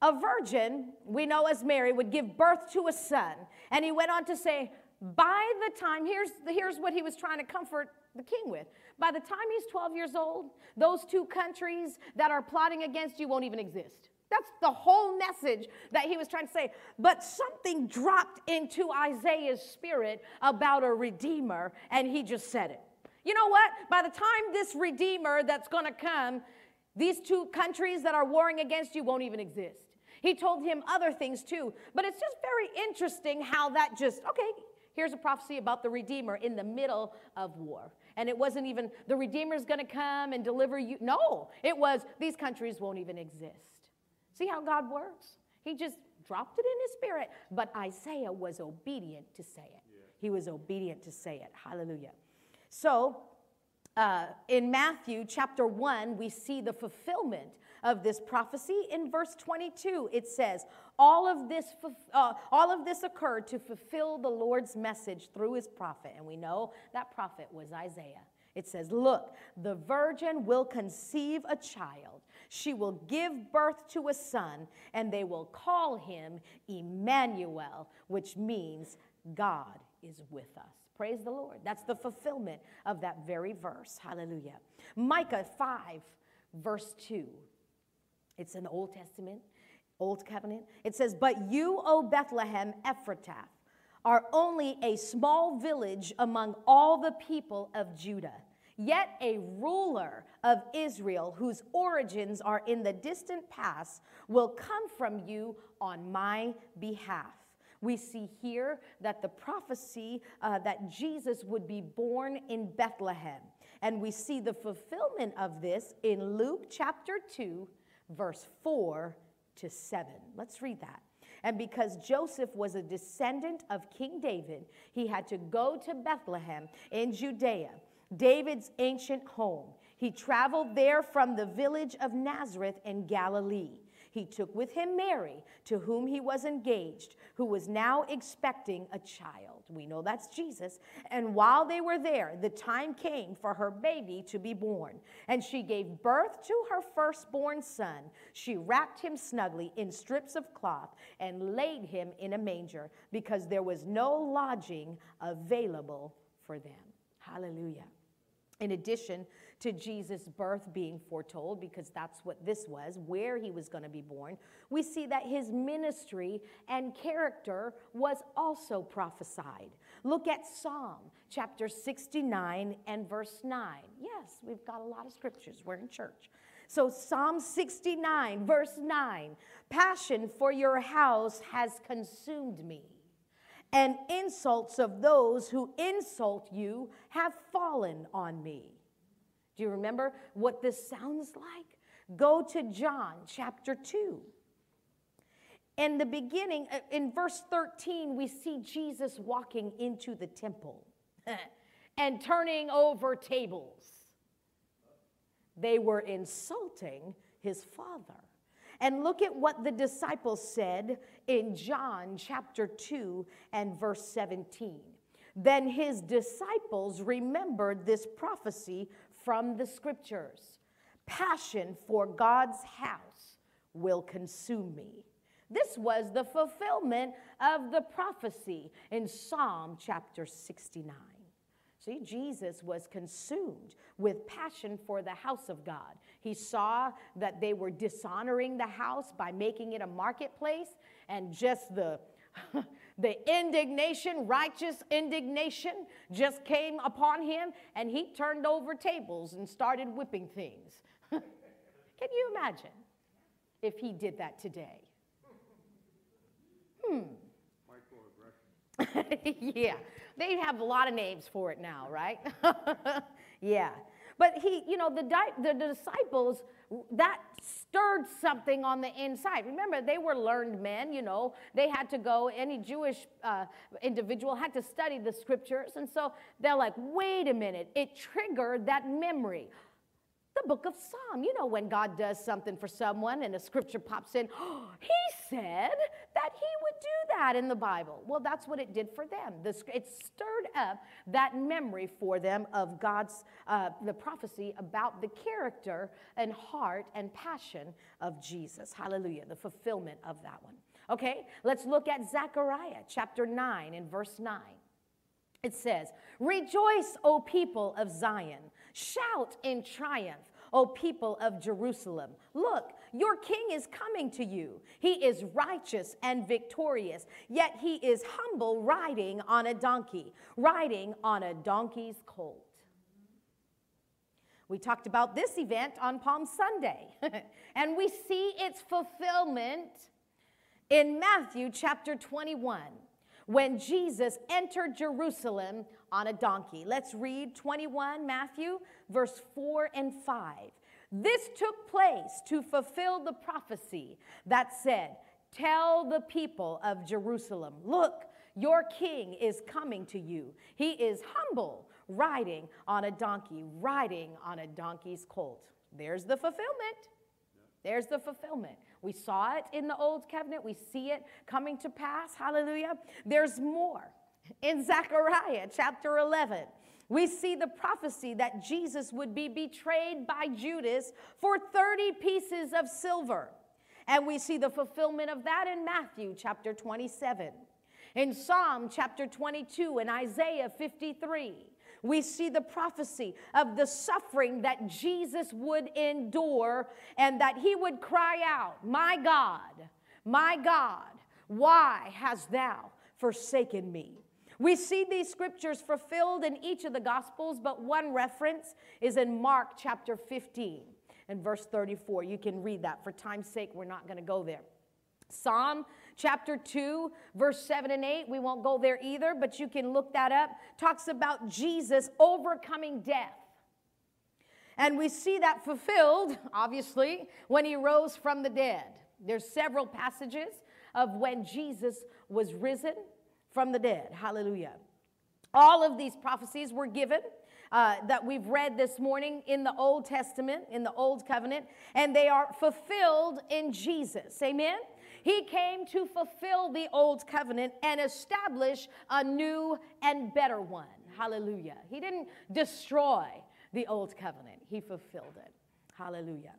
Speaker 3: A virgin, we know as Mary, would give birth to a son. And he went on to say, By the time, here's, here's what he was trying to comfort the king with. By the time he's 12 years old, those two countries that are plotting against you won't even exist. That's the whole message that he was trying to say. But something dropped into Isaiah's spirit about a redeemer, and he just said it. You know what? By the time this Redeemer that's going to come, these two countries that are warring against you won't even exist. He told him other things too. But it's just very interesting how that just, okay, here's a prophecy about the Redeemer in the middle of war. And it wasn't even the Redeemer's going to come and deliver you. No, it was these countries won't even exist. See how God works? He just dropped it in his spirit. But Isaiah was obedient to say it. He was obedient to say it. Hallelujah. So, uh, in Matthew chapter 1, we see the fulfillment of this prophecy. In verse 22, it says, all of, this, uh, all of this occurred to fulfill the Lord's message through his prophet. And we know that prophet was Isaiah. It says, Look, the virgin will conceive a child. She will give birth to a son, and they will call him Emmanuel, which means God is with us. Praise the Lord. That's the fulfillment of that very verse. Hallelujah. Micah 5, verse 2. It's in the Old Testament, Old Covenant. It says, But you, O Bethlehem Ephratah, are only a small village among all the people of Judah. Yet a ruler of Israel, whose origins are in the distant past, will come from you on my behalf we see here that the prophecy uh, that Jesus would be born in Bethlehem. And we see the fulfillment of this in Luke chapter 2, verse 4 to 7. Let's read that. And because Joseph was a descendant of King David, he had to go to Bethlehem in Judea, David's ancient home. He traveled there from the village of Nazareth in Galilee he took with him Mary, to whom he was engaged, who was now expecting a child. We know that's Jesus. And while they were there, the time came for her baby to be born. And she gave birth to her firstborn son. She wrapped him snugly in strips of cloth and laid him in a manger because there was no lodging available for them. Hallelujah. In addition to Jesus' birth being foretold, because that's what this was, where he was going to be born, we see that his ministry and character was also prophesied. Look at Psalm chapter 69 and verse 9. Yes, we've got a lot of scriptures. We're in church. So, Psalm 69, verse 9 Passion for your house has consumed me, and insults of those who insult you have fallen on me. Do you remember what this sounds like? Go to John chapter 2. In the beginning, uh, in verse 13, we see Jesus walking into the temple and turning over tables. They were insulting his father. And look at what the disciples said in John chapter 2 and verse 17. Then his disciples remembered this prophecy from the scriptures. Passion for God's house will consume me. This was the fulfillment of the prophecy in Psalm chapter 69. See, Jesus was consumed with passion for the house of God. He saw that they were dishonoring the house by making it a marketplace, and just the the indignation, righteous indignation, just came upon him, and he turned over tables and started whipping things. Can you imagine if he did that today? Hmm. yeah, they have a lot of names for it now, right? yeah. But he, you know, the, di- the disciples, that stirred something on the inside. Remember, they were learned men, you know. They had to go, any Jewish uh, individual had to study the scriptures. And so they're like, wait a minute. It triggered that memory the book of Psalm. You know, when God does something for someone and a scripture pops in, oh, he said that he do that in the Bible. Well, that's what it did for them. it stirred up that memory for them of God's, uh, the prophecy about the character and heart and passion of Jesus. Hallelujah, the fulfillment of that one. Okay, let's look at Zechariah chapter 9 and verse 9. It says, Rejoice, O people of Zion. Shout in triumph, O people of Jerusalem. Look, your king is coming to you. He is righteous and victorious, yet he is humble, riding on a donkey, riding on a donkey's colt. We talked about this event on Palm Sunday, and we see its fulfillment in Matthew chapter 21 when Jesus entered Jerusalem on a donkey. Let's read 21 Matthew, verse 4 and 5. This took place to fulfill the prophecy that said, Tell the people of Jerusalem, look, your king is coming to you. He is humble, riding on a donkey, riding on a donkey's colt. There's the fulfillment. There's the fulfillment. We saw it in the old covenant. We see it coming to pass. Hallelujah. There's more. In Zechariah chapter 11, we see the prophecy that Jesus would be betrayed by Judas for 30 pieces of silver. And we see the fulfillment of that in Matthew chapter 27. In Psalm chapter 22 and Isaiah 53, we see the prophecy of the suffering that Jesus would endure and that he would cry out, My God, my God, why hast thou forsaken me? We see these scriptures fulfilled in each of the Gospels, but one reference is in Mark chapter 15 and verse 34. You can read that. For time's sake, we're not going to go there. Psalm chapter 2, verse 7 and 8, we won't go there either, but you can look that up, talks about Jesus overcoming death. And we see that fulfilled, obviously, when he rose from the dead. There's several passages of when Jesus was risen from the dead. Hallelujah. All of these prophecies were given uh, that we've read this morning in the Old Testament, in the Old Covenant, and they are fulfilled in Jesus. Amen? He came to fulfill the Old Covenant and establish a new and better one. Hallelujah. He didn't destroy the Old Covenant, He fulfilled it. Hallelujah.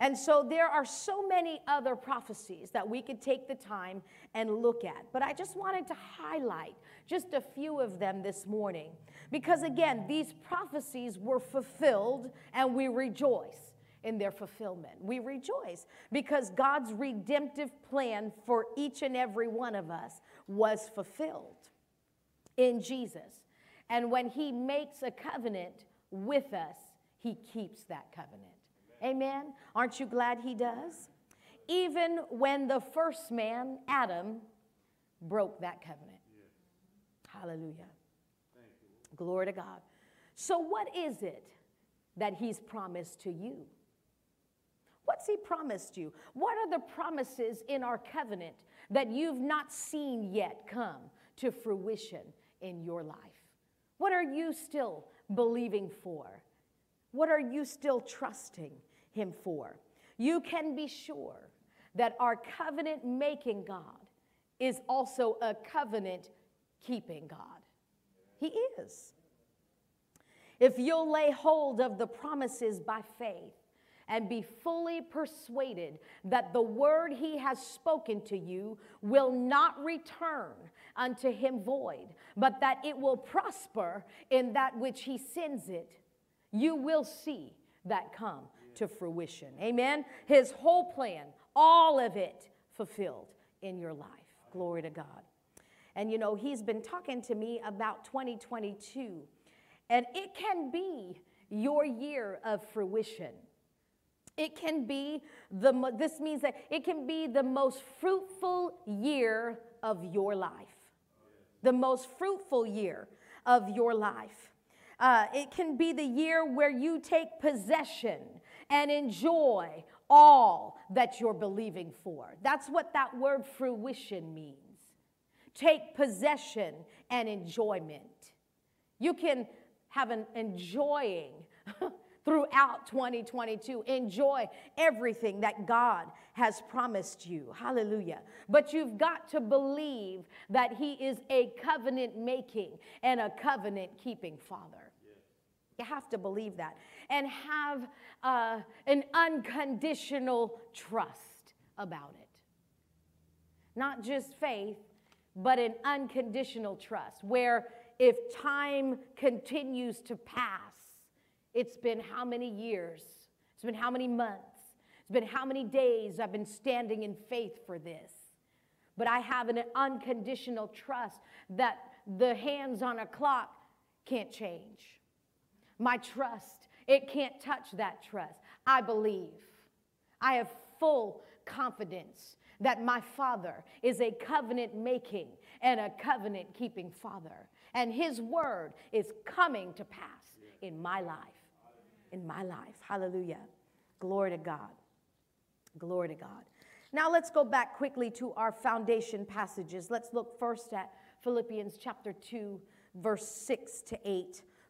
Speaker 3: And so there are so many other prophecies that we could take the time and look at. But I just wanted to highlight just a few of them this morning. Because again, these prophecies were fulfilled and we rejoice in their fulfillment. We rejoice because God's redemptive plan for each and every one of us was fulfilled in Jesus. And when He makes a covenant with us, He keeps that covenant. Amen. Aren't you glad he does? Even when the first man, Adam, broke that covenant. Hallelujah. Glory to God. So, what is it that he's promised to you? What's he promised you? What are the promises in our covenant that you've not seen yet come to fruition in your life? What are you still believing for? What are you still trusting him for. You can be sure that our covenant making God is also a covenant keeping God. He is. If you'll lay hold of the promises by faith and be fully persuaded that the word he has spoken to you will not return unto him void, but that it will prosper in that which he sends it. You will see that come to fruition. Amen. His whole plan, all of it fulfilled in your life. Glory to God. And you know, he's been talking to me about 2022, and it can be your year of fruition. It can be the, this means that it can be the most fruitful year of your life. The most fruitful year of your life. Uh, it can be the year where you take possession and enjoy all that you're believing for. That's what that word fruition means. Take possession and enjoyment. You can have an enjoying throughout 2022. Enjoy everything that God has promised you. Hallelujah. But you've got to believe that He is a covenant making and a covenant keeping Father. You have to believe that and have uh, an unconditional trust about it. Not just faith, but an unconditional trust where if time continues to pass, it's been how many years? It's been how many months? It's been how many days I've been standing in faith for this? But I have an unconditional trust that the hands on a clock can't change. My trust, it can't touch that trust. I believe. I have full confidence that my Father is a covenant making and a covenant keeping Father. And His word is coming to pass in my life. In my life. Hallelujah. Glory to God. Glory to God. Now let's go back quickly to our foundation passages. Let's look first at Philippians chapter 2, verse 6 to 8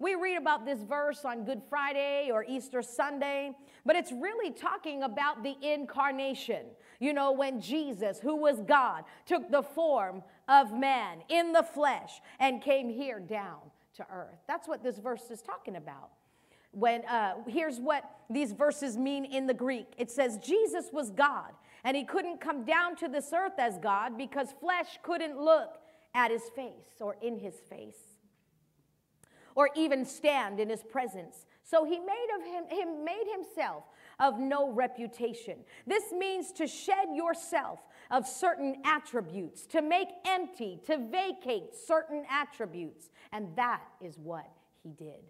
Speaker 3: We read about this verse on Good Friday or Easter Sunday, but it's really talking about the incarnation. You know, when Jesus, who was God, took the form of man in the flesh and came here down to earth. That's what this verse is talking about. When uh, here's what these verses mean in the Greek. It says Jesus was God, and he couldn't come down to this earth as God because flesh couldn't look at his face or in his face or even stand in his presence. So he made of him, him made himself of no reputation. This means to shed yourself of certain attributes, to make empty, to vacate certain attributes. And that is what he did.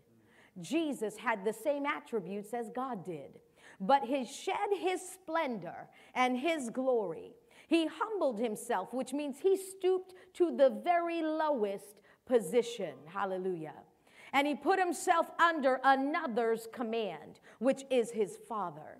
Speaker 3: Jesus had the same attributes as God did, but he shed his splendor and his glory. He humbled himself, which means he stooped to the very lowest position. Hallelujah and he put himself under another's command, which is his father.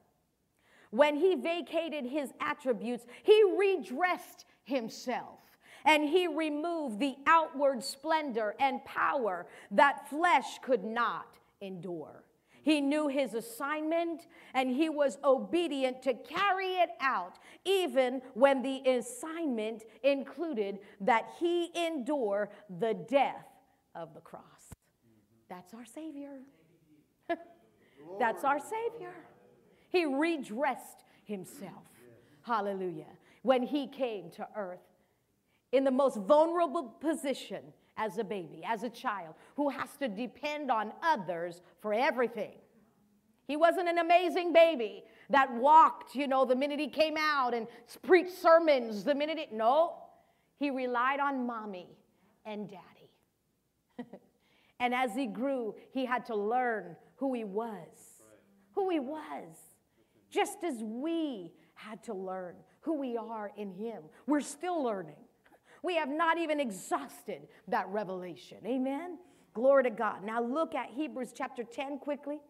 Speaker 3: When he vacated his attributes, he redressed himself and he removed the outward splendor and power that flesh could not endure. He knew his assignment and he was obedient to carry it out, even when the assignment included that he endure the death of the cross. That's our Savior. That's our Savior. He redressed himself. Hallelujah. When he came to earth in the most vulnerable position as a baby, as a child, who has to depend on others for everything. He wasn't an amazing baby that walked, you know, the minute he came out and preached sermons the minute it. No, he relied on mommy and daddy. And as he grew, he had to learn who he was. Who he was. Just as we had to learn who we are in him. We're still learning. We have not even exhausted that revelation. Amen? Glory to God. Now look at Hebrews chapter 10 quickly.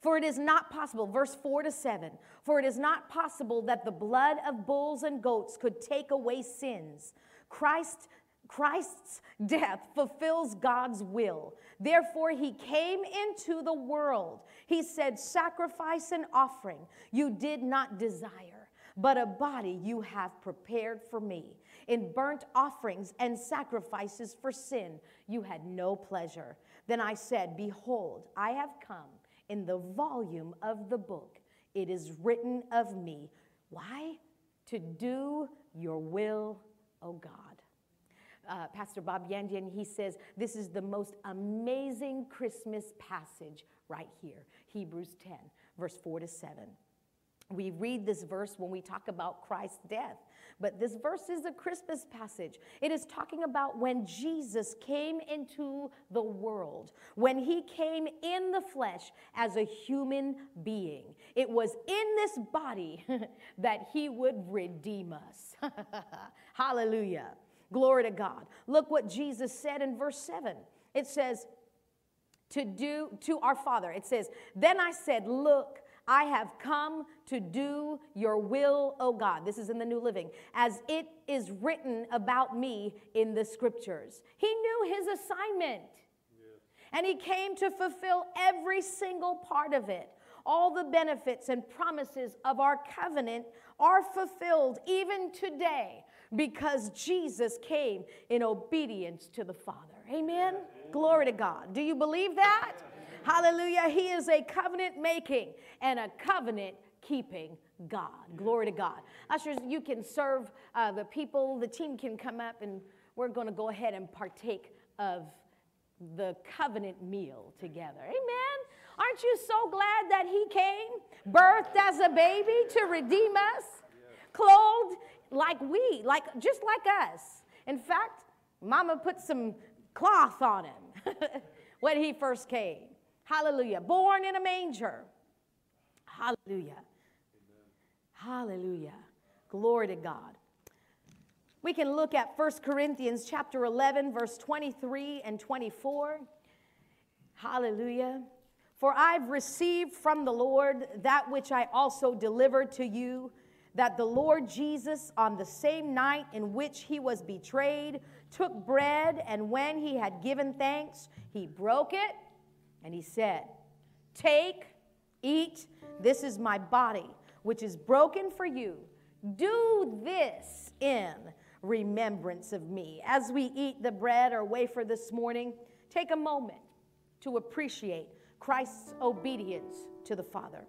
Speaker 3: For it is not possible, verse 4 to 7, for it is not possible that the blood of bulls and goats could take away sins. Christ Christ's death fulfills God's will. Therefore, he came into the world. He said, Sacrifice and offering you did not desire, but a body you have prepared for me. In burnt offerings and sacrifices for sin, you had no pleasure. Then I said, Behold, I have come in the volume of the book. It is written of me. Why? To do your will, O God. Uh, Pastor Bob Yandian, he says, This is the most amazing Christmas passage right here Hebrews 10, verse 4 to 7. We read this verse when we talk about Christ's death, but this verse is a Christmas passage. It is talking about when Jesus came into the world, when he came in the flesh as a human being. It was in this body that he would redeem us. Hallelujah. Glory to God. Look what Jesus said in verse 7. It says, to do to our Father, it says, Then I said, Look, I have come to do your will, O God. This is in the New Living, as it is written about me in the scriptures. He knew his assignment, and he came to fulfill every single part of it. All the benefits and promises of our covenant are fulfilled even today because Jesus came in obedience to the Father. Amen. Glory to God. Do you believe that? Hallelujah. He is a covenant making and a covenant keeping God. Glory to God. Ushers, you can serve uh, the people. The team can come up and we're going to go ahead and partake of the covenant meal together. Amen. Aren't you so glad that he came, birthed as a baby to redeem us, clothed like we, like just like us. In fact, mama put some cloth on him when he first came. Hallelujah. Born in a manger. Hallelujah. Hallelujah. Glory to God. We can look at 1 Corinthians chapter 11 verse 23 and 24. Hallelujah. For I've received from the Lord that which I also delivered to you that the Lord Jesus, on the same night in which he was betrayed, took bread, and when he had given thanks, he broke it, and he said, Take, eat, this is my body, which is broken for you. Do this in remembrance of me. As we eat the bread or wafer this morning, take a moment to appreciate Christ's obedience to the Father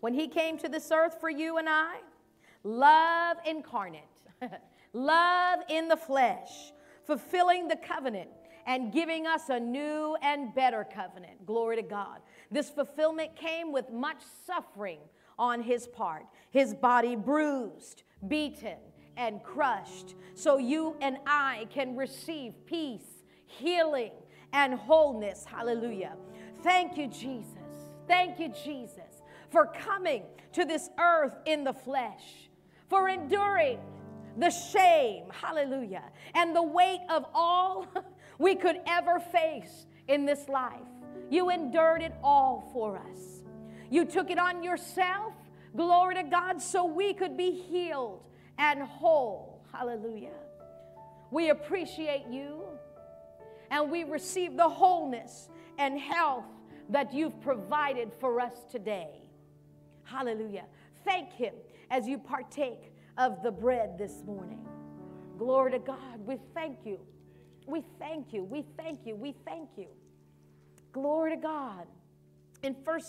Speaker 3: when he came to this earth for you and I, love incarnate, love in the flesh, fulfilling the covenant and giving us a new and better covenant. Glory to God. This fulfillment came with much suffering on his part, his body bruised, beaten, and crushed, so you and I can receive peace, healing, and wholeness. Hallelujah. Thank you, Jesus. Thank you, Jesus for coming to this earth in the flesh, for enduring the shame, hallelujah, and the weight of all we could ever face in this life. You endured it all for us. You took it on yourself, glory to God, so we could be healed and whole. Hallelujah. We appreciate you and we receive the wholeness and health that you've provided for us today. Hallelujah. Thank Him as you partake of the bread this morning. Glory to God. We thank you. We thank you. We thank you. We thank you. Glory to God. In 1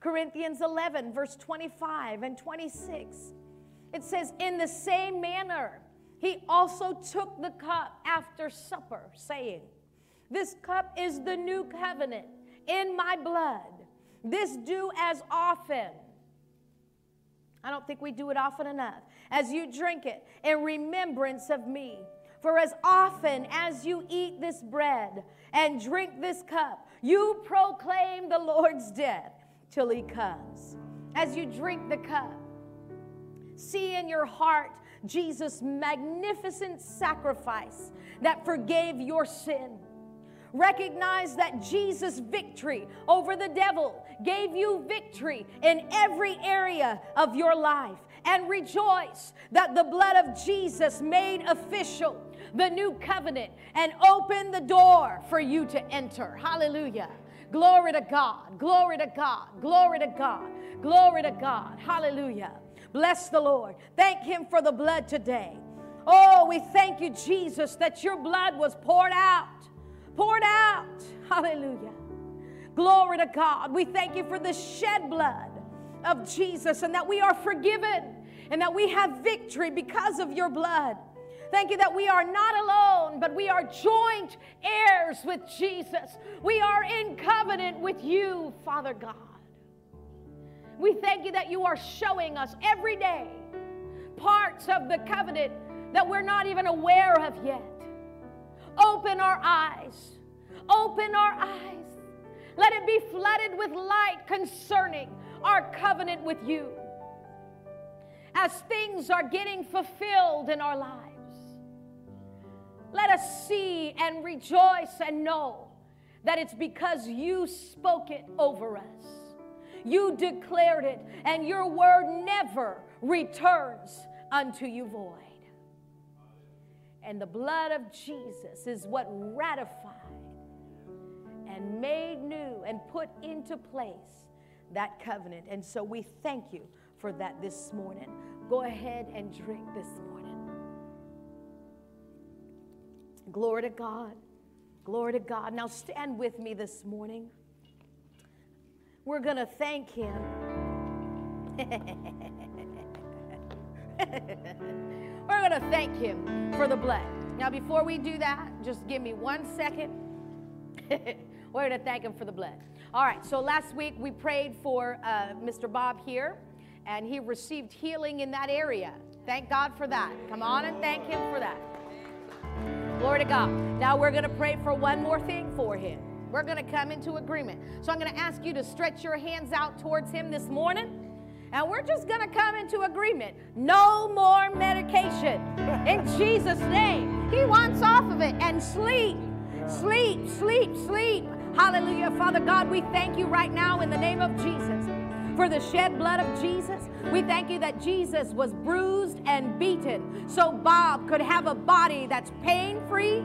Speaker 3: Corinthians 11, verse 25 and 26, it says, In the same manner, he also took the cup after supper, saying, This cup is the new covenant in my blood. This do as often I don't think we do it often enough. As you drink it in remembrance of me. For as often as you eat this bread and drink this cup, you proclaim the Lord's death till he comes. As you drink the cup, see in your heart Jesus' magnificent sacrifice that forgave your sin Recognize that Jesus' victory over the devil gave you victory in every area of your life. And rejoice that the blood of Jesus made official the new covenant and open the door for you to enter. Hallelujah. Glory to God. Glory to God. Glory to God. Glory to God. Hallelujah. Bless the Lord. Thank Him for the blood today. Oh, we thank you, Jesus, that your blood was poured out. Poured out. Hallelujah. Glory to God. We thank you for the shed blood of Jesus and that we are forgiven and that we have victory because of your blood. Thank you that we are not alone, but we are joint heirs with Jesus. We are in covenant with you, Father God. We thank you that you are showing us every day parts of the covenant that we're not even aware of yet. Open our eyes. Open our eyes. Let it be flooded with light concerning our covenant with you. As things are getting fulfilled in our lives, let us see and rejoice and know that it's because you spoke it over us. You declared it, and your word never returns unto you void. And the blood of Jesus is what ratified and made new and put into place that covenant. And so we thank you for that this morning. Go ahead and drink this morning. Glory to God. Glory to God. Now stand with me this morning. We're going to thank Him. We're going to thank Him for the blood. Now, before we do that, just give me one second. We're going to thank Him for the blood. All right, so last week we prayed for uh, Mr. Bob here, and he received healing in that area. Thank God for that. Come on and thank Him for that. Glory to God. Now we're going to pray for one more thing for him. We're going to come into agreement. So I'm going to ask you to stretch your hands out towards him this morning. And we're just going to come into agreement. No more medication. In Jesus' name. He wants off of it and sleep. Sleep, sleep, sleep. Hallelujah. Father God, we thank you right now in the name of Jesus for the shed blood of Jesus. We thank you that Jesus was bruised and beaten so Bob could have a body that's pain free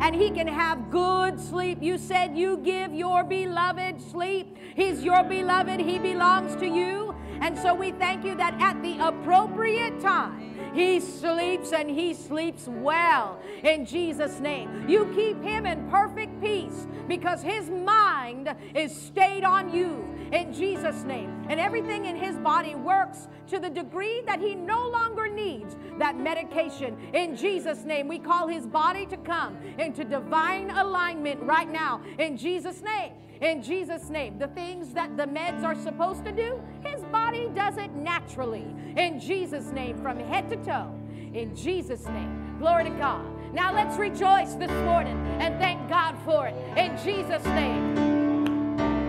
Speaker 3: and he can have good sleep. You said you give your beloved sleep. He's your beloved, he belongs to you. And so we thank you that at the appropriate time, he sleeps and he sleeps well in Jesus' name. You keep him in perfect peace because his mind is stayed on you in Jesus' name. And everything in his body works to the degree that he no longer needs that medication. In Jesus' name, we call his body to come into divine alignment right now. In Jesus' name. In Jesus' name. The things that the meds are supposed to do, his body does it naturally. In Jesus' name, from head to toe. In Jesus' name. Glory to God. Now let's rejoice this morning and thank God for it. In Jesus' name.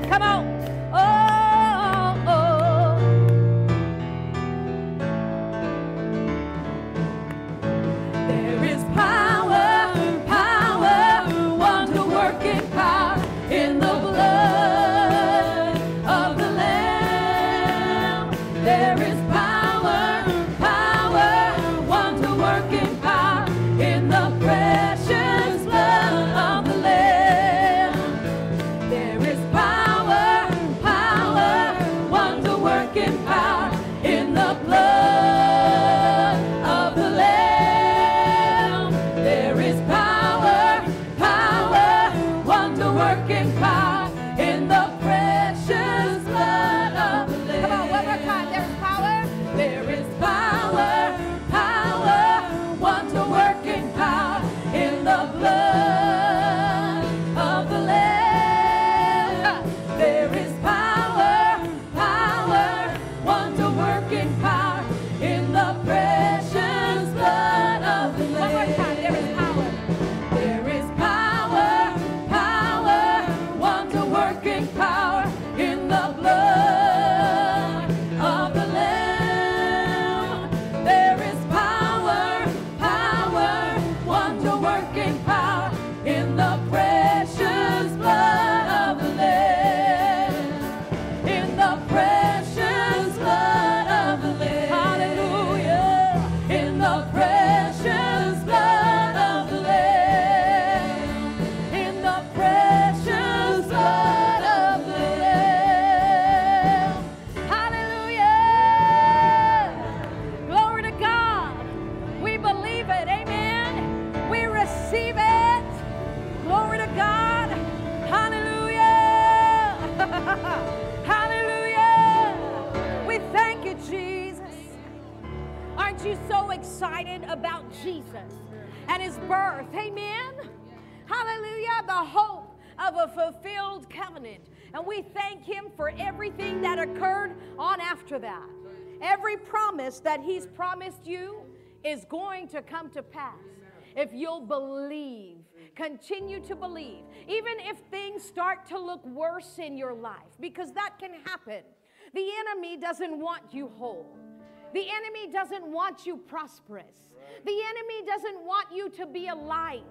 Speaker 3: Come on. Oh, come to pass if you'll believe. Continue to believe. Even if things start to look worse in your life, because that can happen. The enemy doesn't want you whole. The enemy doesn't want you prosperous. The enemy doesn't want you to be a light.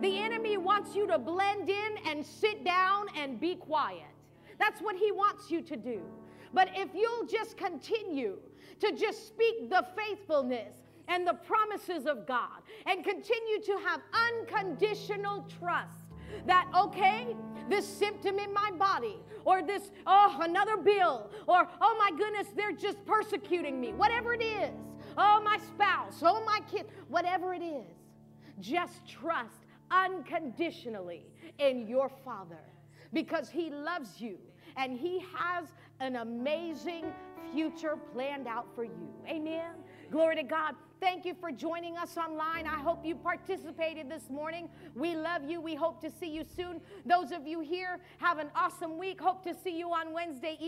Speaker 3: The enemy wants you to blend in and sit down and be quiet. That's what he wants you to do. But if you'll just continue to just speak the faithfulness and the promises of God and continue to have unconditional trust that, okay, this symptom in my body, or this, oh, another bill, or oh my goodness, they're just persecuting me, whatever it is, oh, my spouse, oh, my kid, whatever it is, just trust unconditionally in your Father because He loves you and He has an amazing future planned out for you. Amen. Glory to God. Thank you for joining us online. I hope you participated this morning. We love you. We hope to see you soon. Those of you here, have an awesome week. Hope to see you on Wednesday evening.